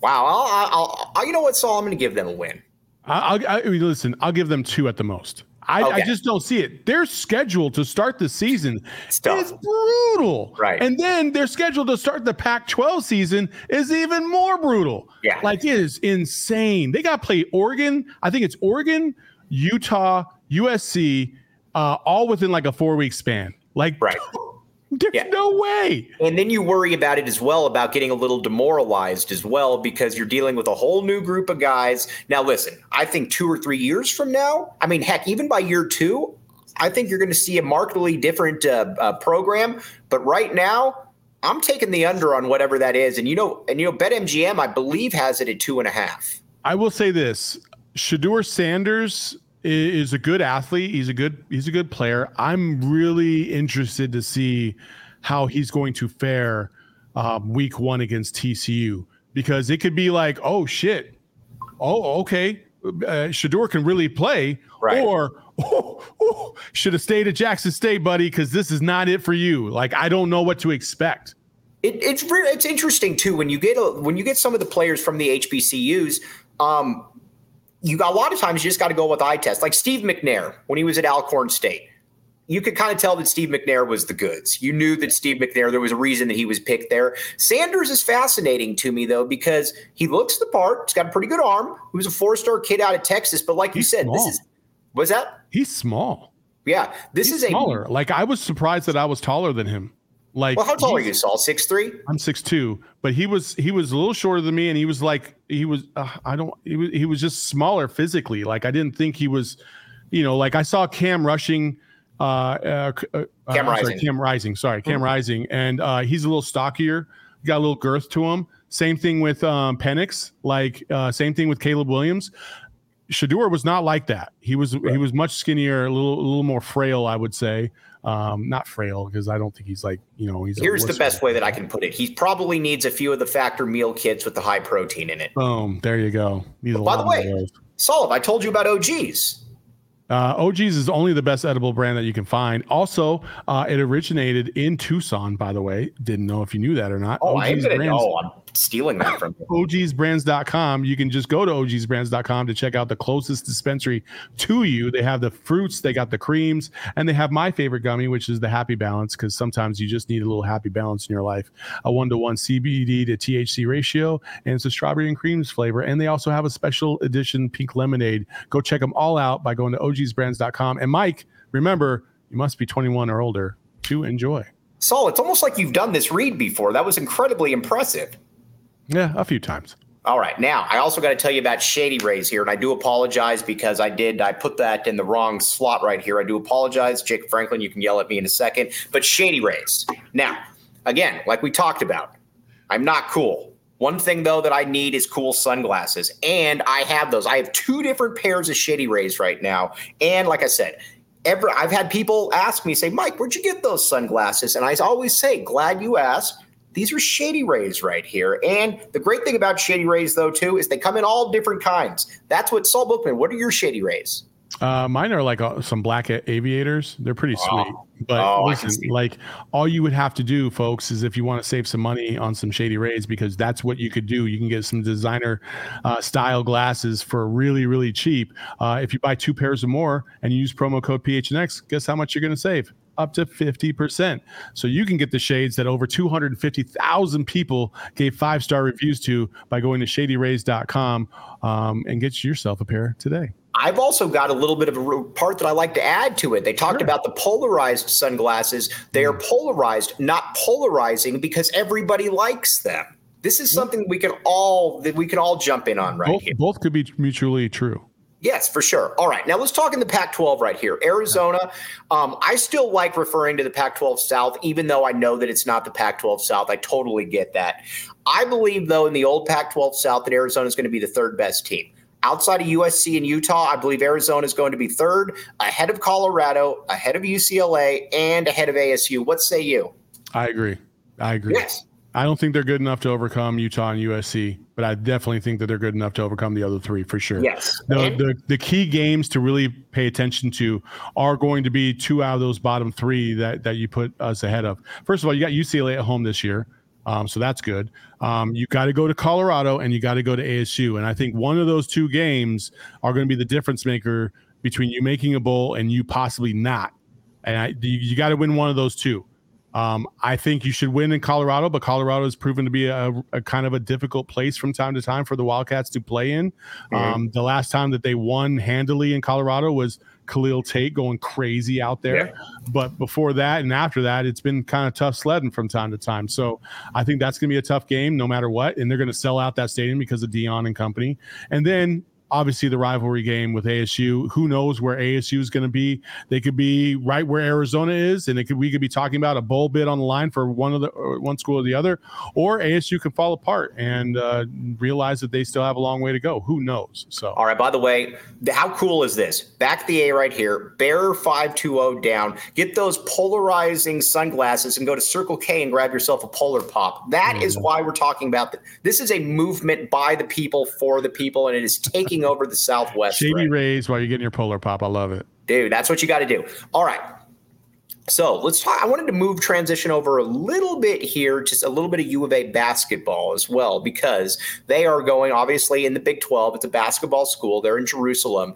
Wow. I'll, I'll, I'll you know what, Saul? I'm going to give them a win. I'll, I, listen. I'll give them two at the most. I, okay. I, just don't see it. Their schedule to start the season is brutal. Right. And then their schedule to start the Pac 12 season is even more brutal. Yeah. Like it is insane. They got to play Oregon. I think it's Oregon, Utah, USC, uh, all within like a four week span. Like, right. There's yeah. no way. And then you worry about it as well about getting a little demoralized as well because you're dealing with a whole new group of guys. Now, listen, I think two or three years from now, I mean, heck, even by year two, I think you're going to see a markedly different uh, uh, program. But right now, I'm taking the under on whatever that is. And you know, and you know, BetMGM, I believe, has it at two and a half. I will say this: Shedeur Sanders is a good athlete. He's a good he's a good player. I'm really interested to see how he's going to fare um, week one against TCU because it could be like, oh shit, oh okay, uh, Shedeur can really play, right. or oh, oh, should have stayed at Jackson State, buddy, because this is not it for you. Like I don't know what to expect. It, it's it's interesting too when you get a, when you get some of the players from the HBCUs. Um, you got a lot of times you just got to go with eye test. Like Steve McNair when he was at Alcorn State, you could kind of tell that Steve McNair was the goods. You knew that Steve McNair, there was a reason that he was picked there. Sanders is fascinating to me though because he looks the part. He's got a pretty good arm. He was a four star kid out of Texas, but like He's you said, small. this is was that? He's small. Yeah, this He's is smaller. A, like I was surprised that I was taller than him. Like, well, how tall are you, Saul? Six three. I'm six two, but he was he was a little shorter than me, and he was like he was uh, I don't he was he was just smaller physically. Like I didn't think he was, you know, like I saw Cam rushing. Uh, uh, uh Cam Rising. Sorry, Cam Rising. Sorry, Cam mm-hmm. Rising, and uh, he's a little stockier. Got a little girth to him. Same thing with um, Penix. Like uh, same thing with Caleb Williams. Shedeur was not like that. He was right. he was much skinnier, a little a little more frail, I would say. Um, not frail because I don't think he's like you know he's. Here's the best way that I can put it. He probably needs a few of the factor meal kits with the high protein in it. Boom! There you go. by the way, Solid, I told you about OGeez. Uh, OGeez is only the best edible brand that you can find. Also, uh, it originated in Tucson, by the way. Didn't know if you knew that or not. Oh, OGeez I didn't know. I'm stealing that from you. OGeezbrands.com. You can just go to OGeezbrands.com to check out the closest dispensary to you. They have the fruits, they got the creams, and they have my favorite gummy, which is the Happy Balance, because sometimes you just need a little happy balance in your life. A one to one CBD to THC ratio, and it's a strawberry and creams flavor. And they also have a special edition pink lemonade. Go check them all out by going to OG OGeezbrands.com. And Mike, remember, you must be 21 or older to enjoy. Saul, it's almost like you've done this read before. That was incredibly impressive. Yeah, a few times. All right. Now, I also got to tell you about Shady Rays here, and I do apologize because I did, I put that in the wrong slot right here. I do apologize. Jake Franklin, you can yell at me in a second. But Shady Rays. Now, again, like we talked about, I'm not cool. One thing though that I need is cool sunglasses, and I have those. I have two different pairs of Shady Rays right now, and like I said, ever I've had people ask me, say, Mike, where'd you get those sunglasses? And I always say, glad you asked. These are Shady Rays right here. And the great thing about Shady Rays, though, too, is they come in all different kinds. That's what Saul Bookman. What are your Shady Rays? Uh, mine are like uh, some black aviators. They're pretty sweet. But oh, listen, like all you would have to do, folks, is if you want to save some money on some shady rays, because that's what you could do. You can get some designer uh, style glasses for really, really cheap. Uh, if you buy two pairs or more and you use promo code PHNX, guess how much you're going to save? up to 50%. So you can get the shades that over 250,000 people gave five star reviews to by going to shadyrays.com um, and get yourself a pair today. I've also got a little bit of a part that I like to add to it. They talked sure. about the polarized sunglasses. They are mm. polarized, not polarizing, because everybody likes them. This is something we can all that we can all jump in on right both, here. Both could be mutually true. Yes, for sure. All right. Now let's talk in the Pac 12 right here. Arizona, um, I still like referring to the Pac 12 South, even though I know that it's not the Pac 12 South. I totally get that. I believe, though, in the old Pac 12 South, that Arizona is going to be the third best team. Outside of USC and Utah, I believe Arizona is going to be third, ahead of Colorado, ahead of UCLA, and ahead of ASU. What say you? I agree. I agree. Yes. I don't think they're good enough to overcome Utah and USC, but I definitely think that they're good enough to overcome the other three for sure. Yes. The, the, the key games to really pay attention to are going to be two out of those bottom three that, that you put us ahead of. First of all, you got UCLA at home this year. Um, so that's good. Um, you got to go to Colorado and you got to go to ASU. And I think one of those two games are going to be the difference maker between you making a bowl and you possibly not. And I, you, you got to win one of those two. Um, I think you should win in Colorado, but Colorado has proven to be a, a, kind of a difficult place from time to time for the Wildcats to play in. Mm-hmm. Um, the last time that they won handily in Colorado was Khalil Tate going crazy out there. Yeah. But before that and after that, it's been kind of tough sledding from time to time. So I think that's going to be a tough game no matter what. And they're going to sell out that stadium because of Deion and company. And then obviously the rivalry game with ASU. Who knows where ASU is going to be? They could be right where Arizona is, and it could we could be talking about a bowl bid on the line for one of the one school or the other, or ASU could fall apart and uh, realize that they still have a long way to go. Who knows? So, all right. By the way, how cool is this? Back the A right here. Bear five two zero down. Get those polarizing sunglasses and go to Circle K and grab yourself a Polar Pop. That mm-hmm. is why we're talking about this. This is a movement by the people for the people, and it is taking over the Southwest. Shady right? Rays while you're getting your polar pop. I love it. Dude, that's what you got to do. All right. So let's talk. I wanted to move transition over a little bit here, just a little bit of U of A basketball as well, because they are going obviously in the Big 12. It's a basketball school. They're in Jerusalem.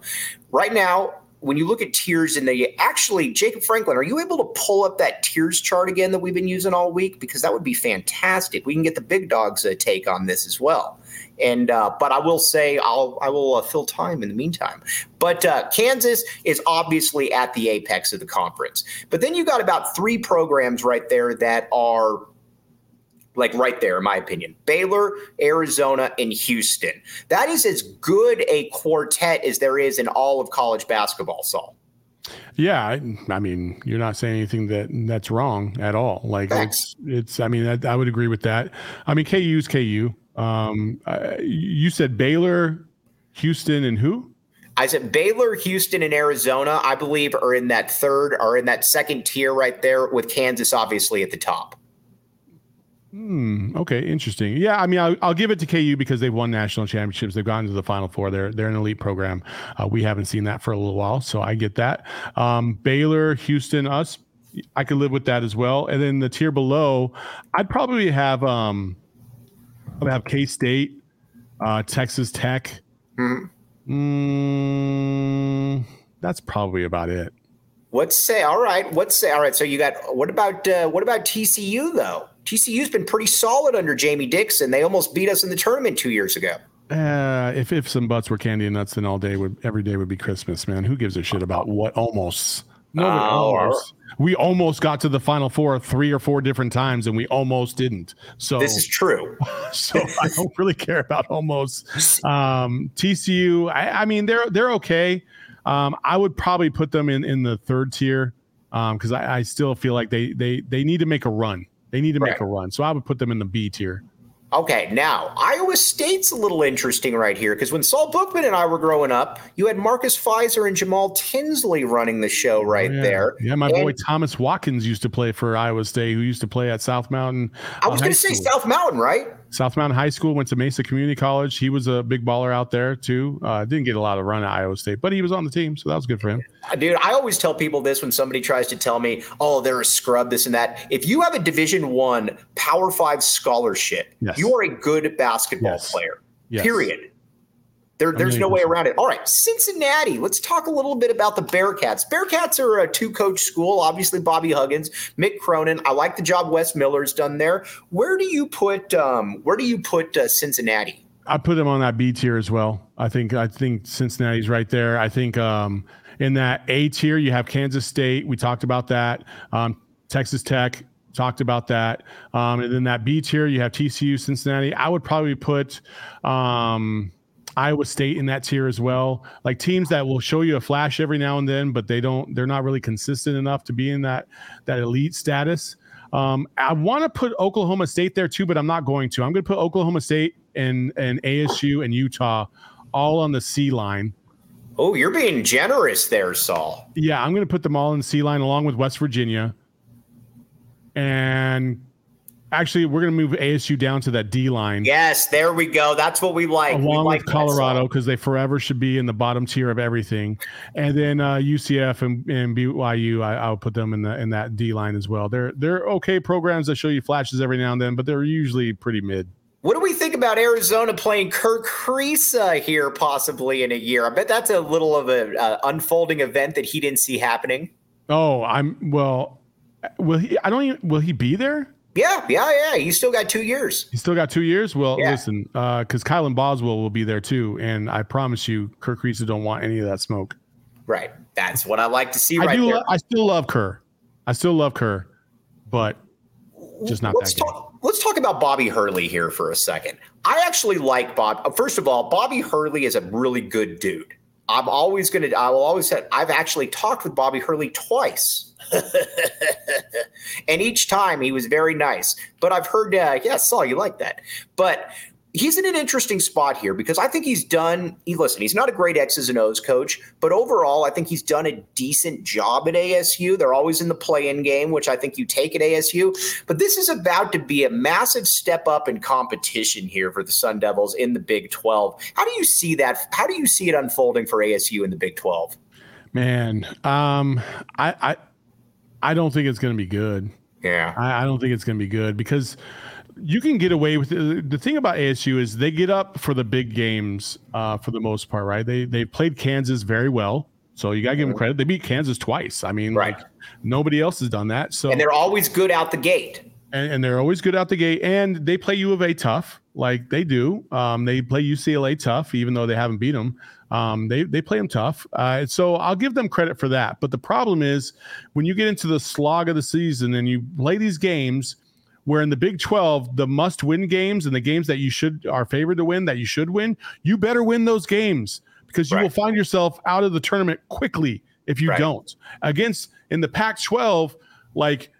Right now, when you look at tiers in the actually, Jacob Franklin, are you able to pull up that tiers chart again that we've been using all week? Because that would be fantastic. We can get the big dogs a take on this as well. And uh, but I will say I'll I will uh, fill time in the meantime. But uh, Kansas is obviously at the apex of the conference. But then you got about three programs right there that are like right there, in my opinion. Baylor, Arizona, and Houston. That is as good a quartet as there is in all of college basketball, Saul. Yeah, I, I, mean, you're not saying anything that that's wrong at all. Like Thanks. it's, it's. I mean, I, I, would agree with that. I mean, KU's KU. Um, you said Baylor, Houston, and who? I said Baylor, Houston, and Arizona. I believe are in that third, are in that second tier right there, with Kansas obviously at the top. Hmm. Okay. Interesting. Yeah. I mean, I'll, I'll, give it to KU because they've won national championships. They've gone to the Final Four. They're they're an elite program. Uh, we haven't seen that for a little while, so I get that. Um, Baylor, Houston, us. I could live with that as well. And then the tier below, I'd probably have um, I have K State, uh, Texas Tech. Mm-hmm. Mm, that's probably about it. What's say? All right. What's say? All right. So you got what about uh, what about TCU though? TCU's been pretty solid under Jamie Dixon. They almost beat us in the tournament two years ago. Uh, if if some butts were candy and nuts, then all day would every day would be Christmas, man. Who gives a shit about what almost? No, oh, almost. We almost got to the final four three or four different times, and we almost didn't. So this is true. so I don't really care about almost. Um, TCU, I, I mean, they're they're okay. Um, I would probably put them in in the third tier because um, I, I still feel like they they they need to make a run. They need to make a run. So I would put them in the B tier. Okay, now Iowa State's a little interesting right here because when Saul Bookman and I were growing up, you had Marcus Fizer and Jamal Tinsley running the show right oh, yeah. there. Yeah, my and boy Thomas Watkins used to play for Iowa State, who used to play at South Mountain. I was uh, going to say South Mountain, right? South Mountain High School, went to Mesa Community College. He was a big baller out there too. Uh, didn't get a lot of run at Iowa State, but he was on the team, so that was good for him. Uh, dude, I always tell people this when somebody tries to tell me, "Oh, they're a scrub, this and that." If you have a Division One Power Five scholarship, yes. you are a good basketball yes. player. Yes. Period. There, there's no way around it. All right, Cincinnati. Let's talk a little bit about the Bearcats. Bearcats are a two-coach school. Obviously, Bobby Huggins, Mick Cronin. I like the job Wes Miller's done there. Where do you put? Um, where do you put uh, Cincinnati? I put them on that B tier as well. I think I think Cincinnati's right there. I think um, in that A tier you have Kansas State. We talked about that. Um, Texas Tech talked about that. Um, and then that B tier you have TCU, Cincinnati. I would probably put. Um, Iowa State in that tier as well. Like teams that will show you a flash every now and then, but they don't. They're not really consistent enough to be in that that elite status. Um, I want to put Oklahoma State there too, but I'm not going to. I'm going to put Oklahoma State and and ASU and Utah all on the C line. Oh, you're being generous there, Saul. Yeah, I'm going to put them all in the C line along with West Virginia. And actually, we're going to move ASU down to that D line. Yes, there we go. That's what we like. Along we with Colorado, because they forever should be in the bottom tier of everything. And then uh, UCF and, and BYU, I, I'll put them in the in that D line as well. They're they're okay programs that show you flashes every now and then, but they're usually pretty mid. What do we think about Arizona playing Kerr Kriisa here possibly in a year? I bet that's a little of an uh, unfolding event that he didn't see happening. Oh, I'm well. Will he? I don't even. Will he be there? Yeah, yeah, yeah. He's still got two years. He's still got two years. Well, yeah. listen, because uh, Kylan Boswell will be there too, and I promise you, Kerr Kriisa don't want any of that smoke. Right. That's what I like to see. I right do. There. I still love Kerr. I still love Kerr, but just not let's that. Talk, let's talk about Bobby Hurley here for a second. I actually like Bob. First of all, Bobby Hurley is a really good dude. I'm always going to, I will always say, I've actually talked with Bobby Hurley twice. and each time he was very nice. But I've heard, uh, yeah, Saul, you like that. But he's in an interesting spot here because I think he's done. He, listen, he's not a great X's and O's coach, but overall, I think he's done a decent job at ASU. They're always in the play-in game, which I think you take at ASU. But this is about to be a massive step up in competition here for the Sun Devils in the Big 12. How do you see that? How do you see it unfolding for ASU in the Big 12? Man, um, I, I, I don't think it's going to be good. Yeah, I, I don't think it's going to be good because you can get away with it. The thing about ASU is they get up for the big games uh, for the most part, right? They they played Kansas very well, so you got to give them credit. They beat Kansas twice. I mean, right. like nobody else has done that. So and they're always good out the gate. And, and, they're always good out the gate, and they play U of A tough, like they do. Um, they play UCLA tough, even though they haven't beat them. Um, they they play them tough, uh, so I'll give them credit for that. But the problem is when you get into the slog of the season and you play these games where in the Big 12, the must win games and the games that you should are favored to win, that you should win, you better win those games because you right. will find yourself out of the tournament quickly if you right. don't. Against in the Pac 12, like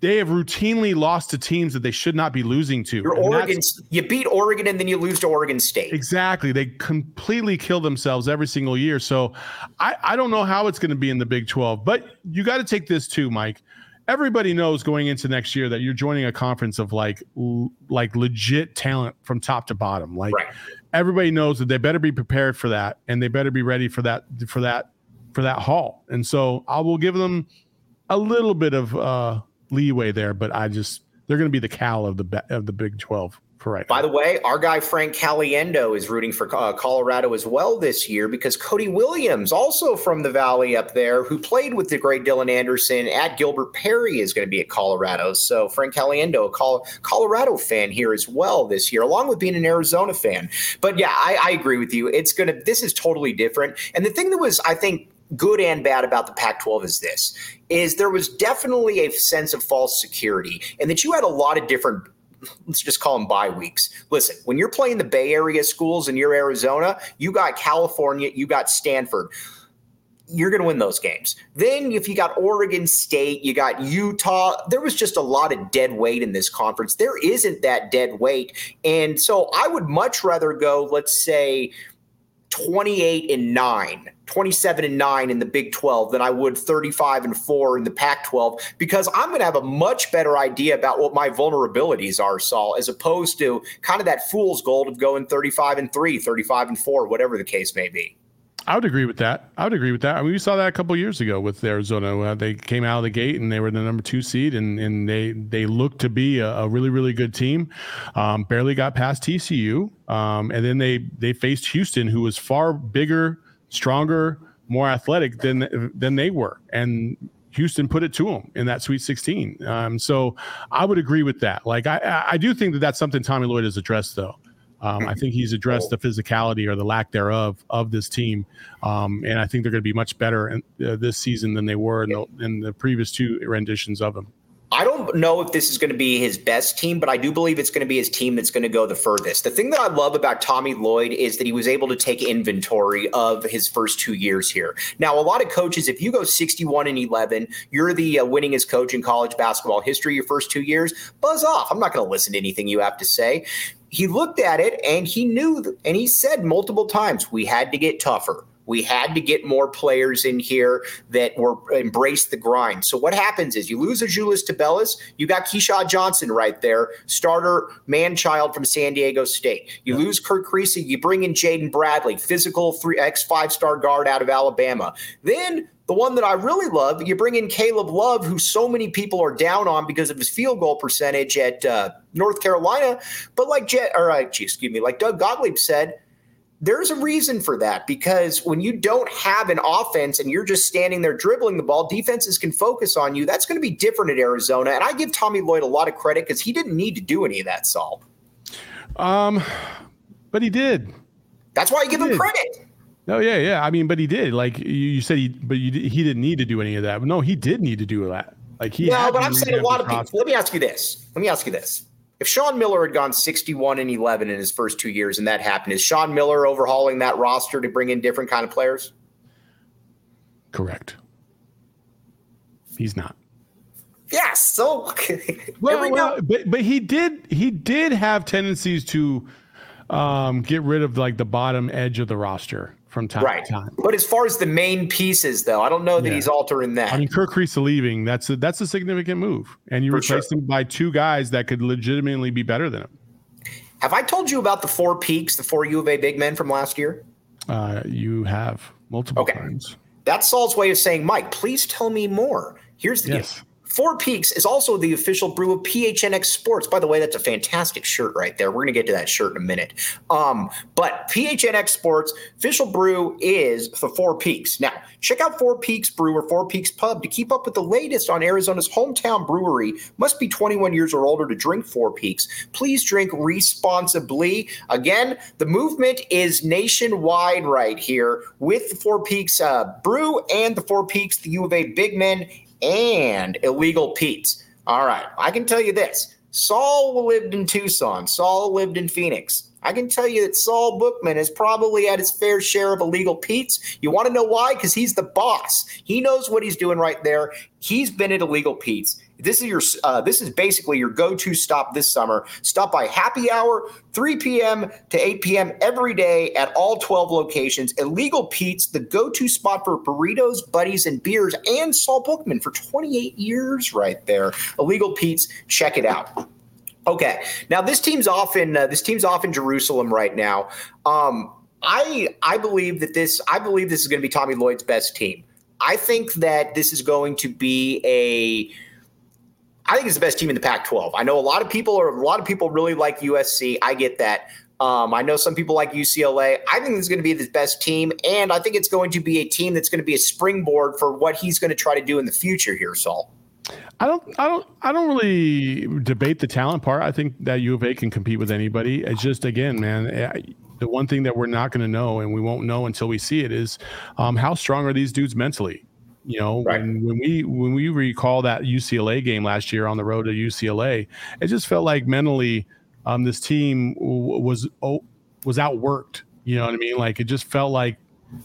they have routinely lost to teams that they should not be losing to. Oregon, you beat Oregon and then you lose to Oregon State. Exactly. They completely kill themselves every single year. So I, I don't know how it's going to be in the Big 12, but you got to take this too, Mike everybody knows going into next year that you're joining a conference of like l- like legit talent from top to bottom. Like right. everybody knows that they better be prepared for that and they better be ready for that for that for that haul. And so I will give them a little bit of uh leeway there, but I just they're going to be the Cal of the of the Big 12 for right. By now. the way, our guy Frank Caliendo is rooting for uh, Colorado as well this year because Cody Williams, also from the Valley up there, who played with the great Dylan Anderson at Gilbert Perry, is going to be at Colorado. So Frank Caliendo, a Col- Colorado fan here as well this year, along with being an Arizona fan. But yeah, I, I agree with you. It's going to. This is totally different. And the thing that was, I think, good and bad about the Pac-12 is this: is there was definitely a sense of false security, and that you had a lot of different let's just call them bye weeks. Listen, when you're playing the Bay Area schools and you're Arizona, you got California, you got Stanford. You're going to win those games. Then, if you got Oregon State, you got Utah, there was just a lot of dead weight in this conference. There isn't that dead weight. And so I would much rather go, let's say, 28 and 9, 27 and 9 in the Big 12 than I would 35 and 4 in the Pac 12 because I'm going to have a much better idea about what my vulnerabilities are, Saul, as opposed to kind of that fool's gold of going 35 and 3, 35 and 4, whatever the case may be. I would agree with that. I would agree with that. I mean, we saw that a couple years ago with Arizona. Uh, they came out of the gate and they were the number two seed, and and they they looked to be a, a really really good team. Um, barely got past TCU, um, and then they they faced Houston, who was far bigger, stronger, more athletic than than they were, and Houston put it to them in that Sweet 16. Um, so I would agree with that. Like I I do think that that's something Tommy Lloyd has addressed though. Um, I think he's addressed the physicality or the lack thereof of this team, um, and I think they're going to be much better in, uh, this season than they were in the, in the previous two renditions of him. I don't know if this is going to be his best team, but I do believe it's going to be his team that's going to go the furthest. The thing that I love about Tommy Lloyd is that he was able to take inventory of his first two years here. Now, a lot of coaches, if you go 61 and 11, you're the uh, winningest coach in college basketball history your first two years, buzz off. I'm not going to listen to anything you have to say. He looked at it and he knew, and he said multiple times, we had to get tougher we had to get more players in here that were embrace the grind. So what happens is you lose Azuolas Tubelis, you got Keshad Johnson right there, starter man child from San Diego State. You lose Kerr Kriisa, you bring in Jaden Bradley, physical three X five star guard out of Alabama. Then the one that I really love, you bring in Caleb Love, who so many people are down on because of his field goal percentage at uh, North Carolina. But like Jet, or uh, excuse me, like Doug Gottlieb said, there's a reason for that because when you don't have an offense and you're just standing there dribbling the ball, defenses can focus on you. That's going to be different at Arizona. And I give Tommy Lloyd a lot of credit because he didn't need to do any of that, Saul. Um, but he did. That's why I give he him did. credit. No, yeah, yeah. I mean, but he did. Like you, said, he, but you, he didn't need to do any of that. No, he did need to do that. Like he. No, but I'm saying a lot of people. Let me ask you this. Let me ask you this if Sean Miller had gone 61 and 11 in his first two years and that happened, is Sean Miller overhauling that roster to bring in different kind of players? Correct. He's not. Yes. So well, we well but but he did he did have tendencies to um, get rid of like the bottom edge of the roster from time right. to time. But as far as the main pieces, though, I don't know that yeah. he's altering that. I mean, Kerr Kriisa leaving that's a, that's a significant move, and you replace sure. him by two guys that could legitimately be better than him. Have I told you about the four peaks, the four U of A big men from last year? Uh, you have multiple okay. times. That's Saul's way of saying, Mike, please tell me more. Here's the yes. deal. Four Peaks is also the official brew of PHNX Sports. By the way, that's a fantastic shirt right there. We're going to get to that shirt in a minute. Um, but PHNX Sports official brew is the Four Peaks. Now, check out Four Peaks Brew or Four Peaks Pub to keep up with the latest on Arizona's hometown brewery. Must be 21 years or older to drink Four Peaks. Please drink responsibly. Again, the movement is nationwide right here with the Four Peaks uh, Brew and the Four Peaks, the U of A Big Men and illegal Pete's. All right, I can tell you this. Saul lived in Tucson. Saul lived in Phoenix. I can tell you that Saul Bookman has probably had his fair share of illegal Pete's. You want to know why? Because he's the boss. He knows what he's doing right there. He's been at illegal Pete's. This is your uh, this is basically your go-to stop this summer. Stop by happy hour 3 p.m. to 8 p.m. every day at all 12 locations. Illegal Pete's, the go-to spot for burritos, buddies, and beers, and Saul Bookman for 28 years right there. Illegal Pete's, check it out. Okay, now this team's off in uh, this team's off in Jerusalem right now. Um, I I believe that this I believe this is going to be Tommy Lloyd's best team. I think that this is going to be a I think it's the best team in the Pac-12. I know a lot of people are a lot of people really like USC. I get that. Um, I know some people like UCLA. I think is going to be the best team, and I think it's going to be a team that's going to be a springboard for what he's going to try to do in the future here, Saul. I don't, I don't, I don't really debate the talent part. I think that U of A can compete with anybody. It's just again, man, eh, the one thing that we're not going to know, and we won't know until we see it, is um, how strong are these dudes mentally. You know, right. when, when we when we recall that UCLA game last year on the road to UCLA, it just felt like mentally um, this team w- was oh, was outworked. You know what I mean? Like it just felt like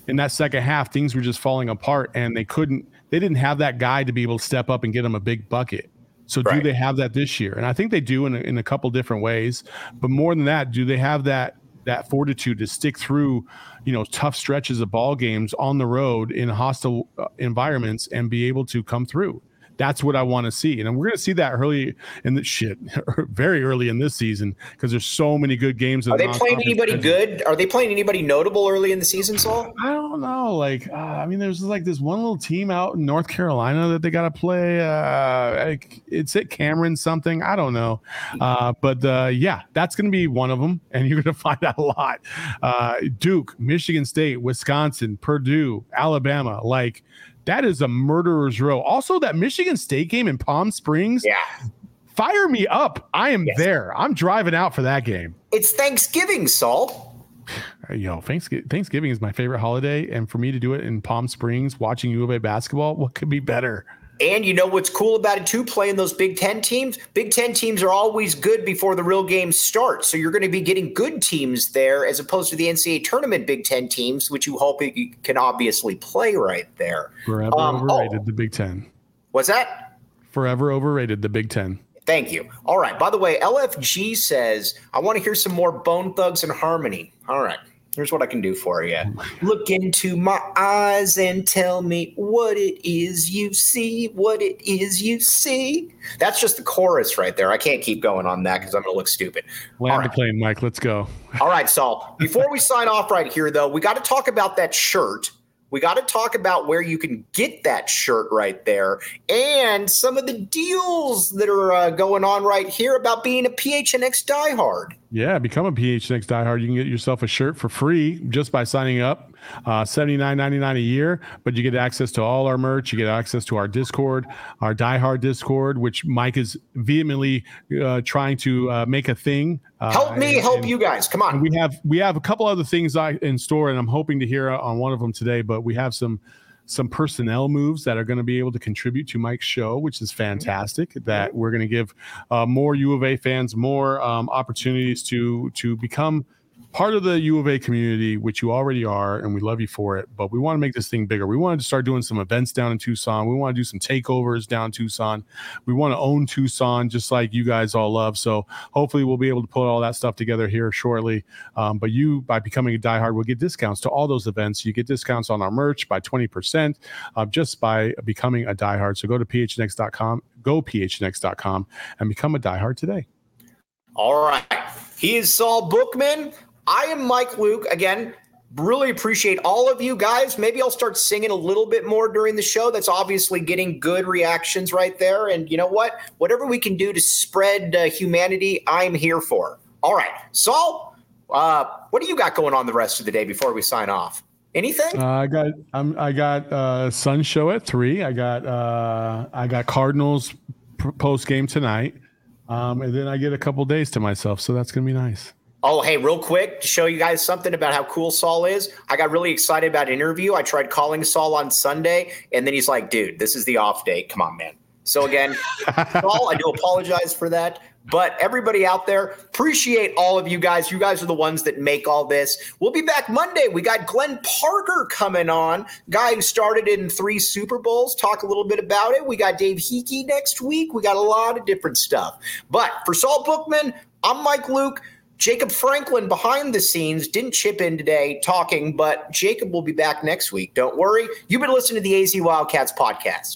in that second half things were just falling apart, and they couldn't they didn't have that guy to be able to step up and get them a big bucket. So right. do they have that this year? And I think they do in a, in a couple different ways. But more than that, do they have that that fortitude to stick through, you know, tough stretches of ball games on the road in hostile uh, environments and be able to come through. That's what I want to see, and we're going to see that early in the shit, very early in this season because there's so many good games. Are they playing anybody good? Are they playing anybody notable early in the season, Saul? I don't know. Like, uh, I mean, there's like this one little team out in North Carolina that they got to play. Uh, like, it's at Cameron something. I don't know, uh, but uh, yeah, that's going to be one of them, and you're going to find out a lot. Uh, Duke, Michigan State, Wisconsin, Purdue, Alabama, like that is a murderer's row. Also, that Michigan State game in Palm Springs. Yeah. Fire me up. I am yes. there. I'm driving out for that game. It's Thanksgiving, Saul. Yo, Thanksgiving, Thanksgiving is my favorite holiday. And for me to do it in Palm Springs watching U of A basketball, what could be better? And you know what's cool about it too, playing those Big Ten teams? Big Ten teams are always good before the real games start. So you're going to be getting good teams there as opposed to the NCAA tournament Big Ten teams, which you hope you can obviously play right there. Forever um, overrated, oh, the Big Ten. What's that? Forever overrated, the Big Ten. Thank you. All right. By the way, LFG says, I want to hear some more Bone Thugs-n-Harmony. All right. Here's what I can do for you. Oh look into my eyes and tell me what it is you see, what it is you see. That's just the chorus right there. I can't keep going on that because I'm going to look stupid. Land right. the plane, Mike. Let's go. All right, Saul. Before we sign off right here, though, we got to talk about that shirt we got to talk about where you can get that shirt right there and some of the deals that are uh, going on right here about being a PHNX diehard. Yeah, become a PHNX diehard. You can get yourself a shirt for free just by signing up uh, Seventy nine ninety nine a year, but you get access to all our merch. You get access to our Discord, our Die Hard Discord, which Mike is vehemently uh, trying to uh, make a thing. Uh, help me, and, help and, you guys. Come on. We have we have a couple other things in store, and I'm hoping to hear on one of them today. But we have some some personnel moves that are going to be able to contribute to Mike's show, which is fantastic. That we're going to give uh, more U of A fans more um, opportunities to to become part of the U of A community, which you already are, and we love you for it. But we want to make this thing bigger. We wanted to start doing some events down in Tucson. We want to do some takeovers down Tucson. We want to own Tucson just like you guys all love. So hopefully we'll be able to put all that stuff together here shortly. Um, but you, by becoming a diehard, will get discounts to all those events. You get discounts on our merch by 20% uh, just by becoming a diehard. So go to phnx.com, go phnx.com and become a diehard today. All right. He is Saul Bookman. I am Mike Luke. Again, really appreciate all of you guys. Maybe I'll start singing a little bit more during the show. That's obviously getting good reactions right there. And you know what? Whatever we can do to spread uh, humanity, I'm here for. All right. Saul, uh, what do you got going on the rest of the day before we sign off? Anything? Uh, I got I'm, I got uh, Sun show at three. I got uh, I got Cardinals post game tonight, um, and then I get a couple days to myself. So that's gonna be nice. Oh, hey, real quick to show you guys something about how cool Saul is. I got really excited about an interview. I tried calling Saul on Sunday, and then he's like, dude, this is the off day. Come on, man. So again, Saul, I do apologize for that. But everybody out there, appreciate all of you guys. You guys are the ones that make all this. We'll be back Monday. We got Glenn Parker coming on, guy who started in three Super Bowls. Talk a little bit about it. We got Dave Heeke next week. We got a lot of different stuff. But for Saul Bookman, I'm Mike Luke. Jacob Franklin behind the scenes didn't chip in today talking, but Jacob will be back next week. Don't worry. You've been listening to the AZ Wildcats podcast.